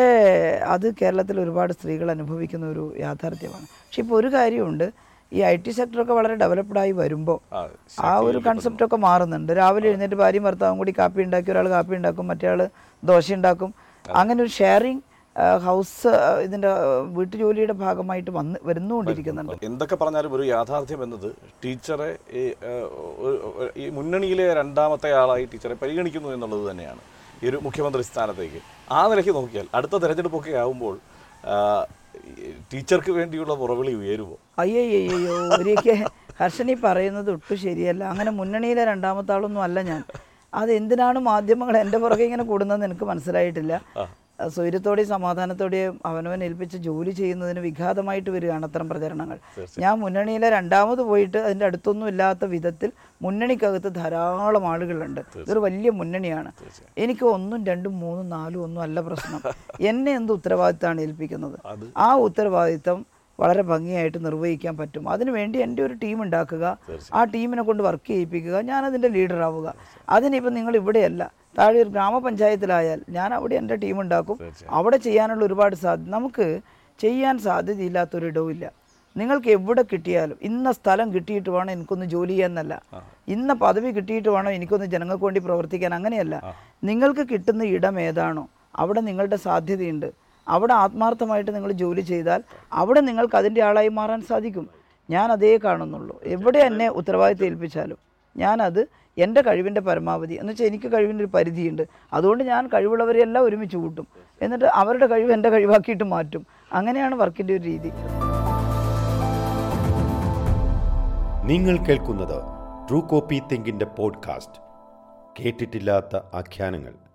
അത് കേരളത്തിൽ ഒരുപാട് സ്ത്രീകൾ അനുഭവിക്കുന്ന ഒരു യാഥാർത്ഥ്യമാണ്. പക്ഷെ ഇപ്പോൾ ഒരു കാര്യമുണ്ട്. ഈ ഐ ടി സെക്ടറൊക്കെ വളരെ ഡെവലപ്ഡായി വരുമ്പോൾ ആ, ഒരു കൺസെപ്റ്റൊക്കെ മാറുന്നുണ്ട്. രാവിലെ എഴുന്നേറ്റ് ഭാര്യയും ഭർത്താവും കൂടി കാപ്പി ഉണ്ടാക്കി ഒരാൾ കാപ്പി ഉണ്ടാക്കും മറ്റേ ദോശ ഉണ്ടാക്കും. അങ്ങനെ ഒരു ഷെയറിങ് ഹൗസ് ഇതിന്റെ വീട്ടുജോലിയുടെ ഭാഗമായിട്ട് വന്ന് വരുന്നുകൊണ്ടിരിക്കുന്നുണ്ട്. എന്തൊക്കെ പറഞ്ഞാലും ഒരു യാഥാർത്ഥ്യം എന്നത് ടീച്ചറെ ഈ മുന്നണിയിലെ രണ്ടാമത്തെ ആളായി ടീച്ചറെ പരിഗണിക്കുന്നു എന്നുള്ളത് തന്നെയാണ്. ഈ ഒരു മുഖ്യമന്ത്രി സ്ഥാനത്തേക്ക്. ആ നിലയ്ക്ക് നോക്കിയാൽ അടുത്ത തെരഞ്ഞെടുപ്പൊക്കെ ആകുമ്പോൾ ടീച്ചർക്ക് വേണ്ടിയുള്ള പുറവിളി ഉയരുമോ? അയ്യോ ഒരിക്കൽ ഹർഷനി പറയുന്നത് ഒട്ടും ശരിയല്ല. അങ്ങനെ മുന്നണിയിലെ രണ്ടാമത്തെ ആളൊന്നും അല്ല ഞാൻ. അത് എന്തിനാണ് മാധ്യമങ്ങൾ എന്റെ പുറകെ ഇങ്ങനെ കൂടുന്നതെന്ന് എനിക്ക് മനസ്സിലായിട്ടില്ല. സ്വൈര്യത്തോടെയും സമാധാനത്തോടെയും അവനവൻ ഏൽപ്പിച്ച് ജോലി ചെയ്യുന്നതിന് വിഘാതമായിട്ട് വരികയാണ് അത്തരം പ്രചരണങ്ങൾ. ഞാൻ മുന്നണിയിലെ രണ്ടാമത് പോയിട്ട് അതിന്റെ അടുത്തൊന്നും ഇല്ലാത്ത വിധത്തിൽ മുന്നണിക്കകത്ത് ധാരാളം ആളുകളുണ്ട്. ഇതൊരു വലിയ മുന്നണിയാണ്. എനിക്ക് ഒന്നും രണ്ടും മൂന്നും നാലും ഒന്നും അല്ല പ്രശ്നം. *laughs* എന്നെ എന്ത് ഉത്തരവാദിത്തമാണ് ഏൽപ്പിക്കുന്നത്? ആ ഉത്തരവാദിത്തം വളരെ ഭംഗിയായിട്ട് നിർവഹിക്കാൻ പറ്റും. അതിനുവേണ്ടി എന്റെ ഒരു ടീം ഉണ്ടാക്കുക. ആ ടീമിനെ കൊണ്ട് വർക്ക് ചെയ്യിപ്പിക്കുക. ഞാനതിന്റെ ലീഡറാവുക. അതിനിപ്പോൾ നിങ്ങൾ ഇവിടെയല്ല. താഴെ ഒരു ഗ്രാമപഞ്ചായത്തിലായാൽ ഞാൻ അവിടെ എന്റെ ടീം ഉണ്ടാക്കും. അവിടെ ചെയ്യാനുള്ള ഒരുപാട് സാധ്യത നമുക്ക് ചെയ്യാൻ സാധ്യതയില്ലാത്തൊരിടവുമില്ല. നിങ്ങൾക്ക് എവിടെ കിട്ടിയാലും ഇന്ന സ്ഥലം കിട്ടിയിട്ട് വേണം എനിക്കൊന്ന് ജോലി ചെയ്യാന്നല്ല. ഇന്ന പദവി കിട്ടിയിട്ട് വേണം എനിക്കൊന്ന് ജനങ്ങൾക്ക് വേണ്ടി പ്രവർത്തിക്കാൻ അങ്ങനെയല്ല. നിങ്ങൾക്ക് കിട്ടുന്ന ഇടം ഏതാണോ അവിടെ നിങ്ങളുടെ സാധ്യതയുണ്ട്. അവിടെ ആത്മാർത്ഥമായിട്ട് നിങ്ങൾ ജോലി ചെയ്താൽ അവിടെ നിങ്ങൾക്ക് അതിന്റെ ആളായി മാറാൻ സാധിക്കും. ഞാൻ അതേ കാണുന്നുള്ളൂ. എവിടെ എന്നെ ഉത്തരവാദിത്തം ഏൽപ്പിച്ചാലും ഞാനത് എന്റെ കഴിവിന്റെ പരമാവധി. എന്ന് വെച്ചാൽ എനിക്ക് കഴിവിന്റെ ഒരു പരിധിയുണ്ട്. അതുകൊണ്ട് ഞാൻ കഴിവുള്ളവരെല്ലാം ഒരുമിച്ച് കൂട്ടും. എന്നിട്ട് അവരുടെ കഴിവ് എന്റെ കഴിവാക്കിയിട്ട് മാറ്റും. അങ്ങനെയാണ് വർക്കിന്റെ ഒരു രീതി. നിങ്ങൾ കേൾക്കുന്നത് ട്രൂ കോപ്പി തിങ്കിന്റെ പോഡ്കാസ്റ്റ്. കേട്ടിട്ടില്ലാത്ത ആഖ്യാനങ്ങൾ.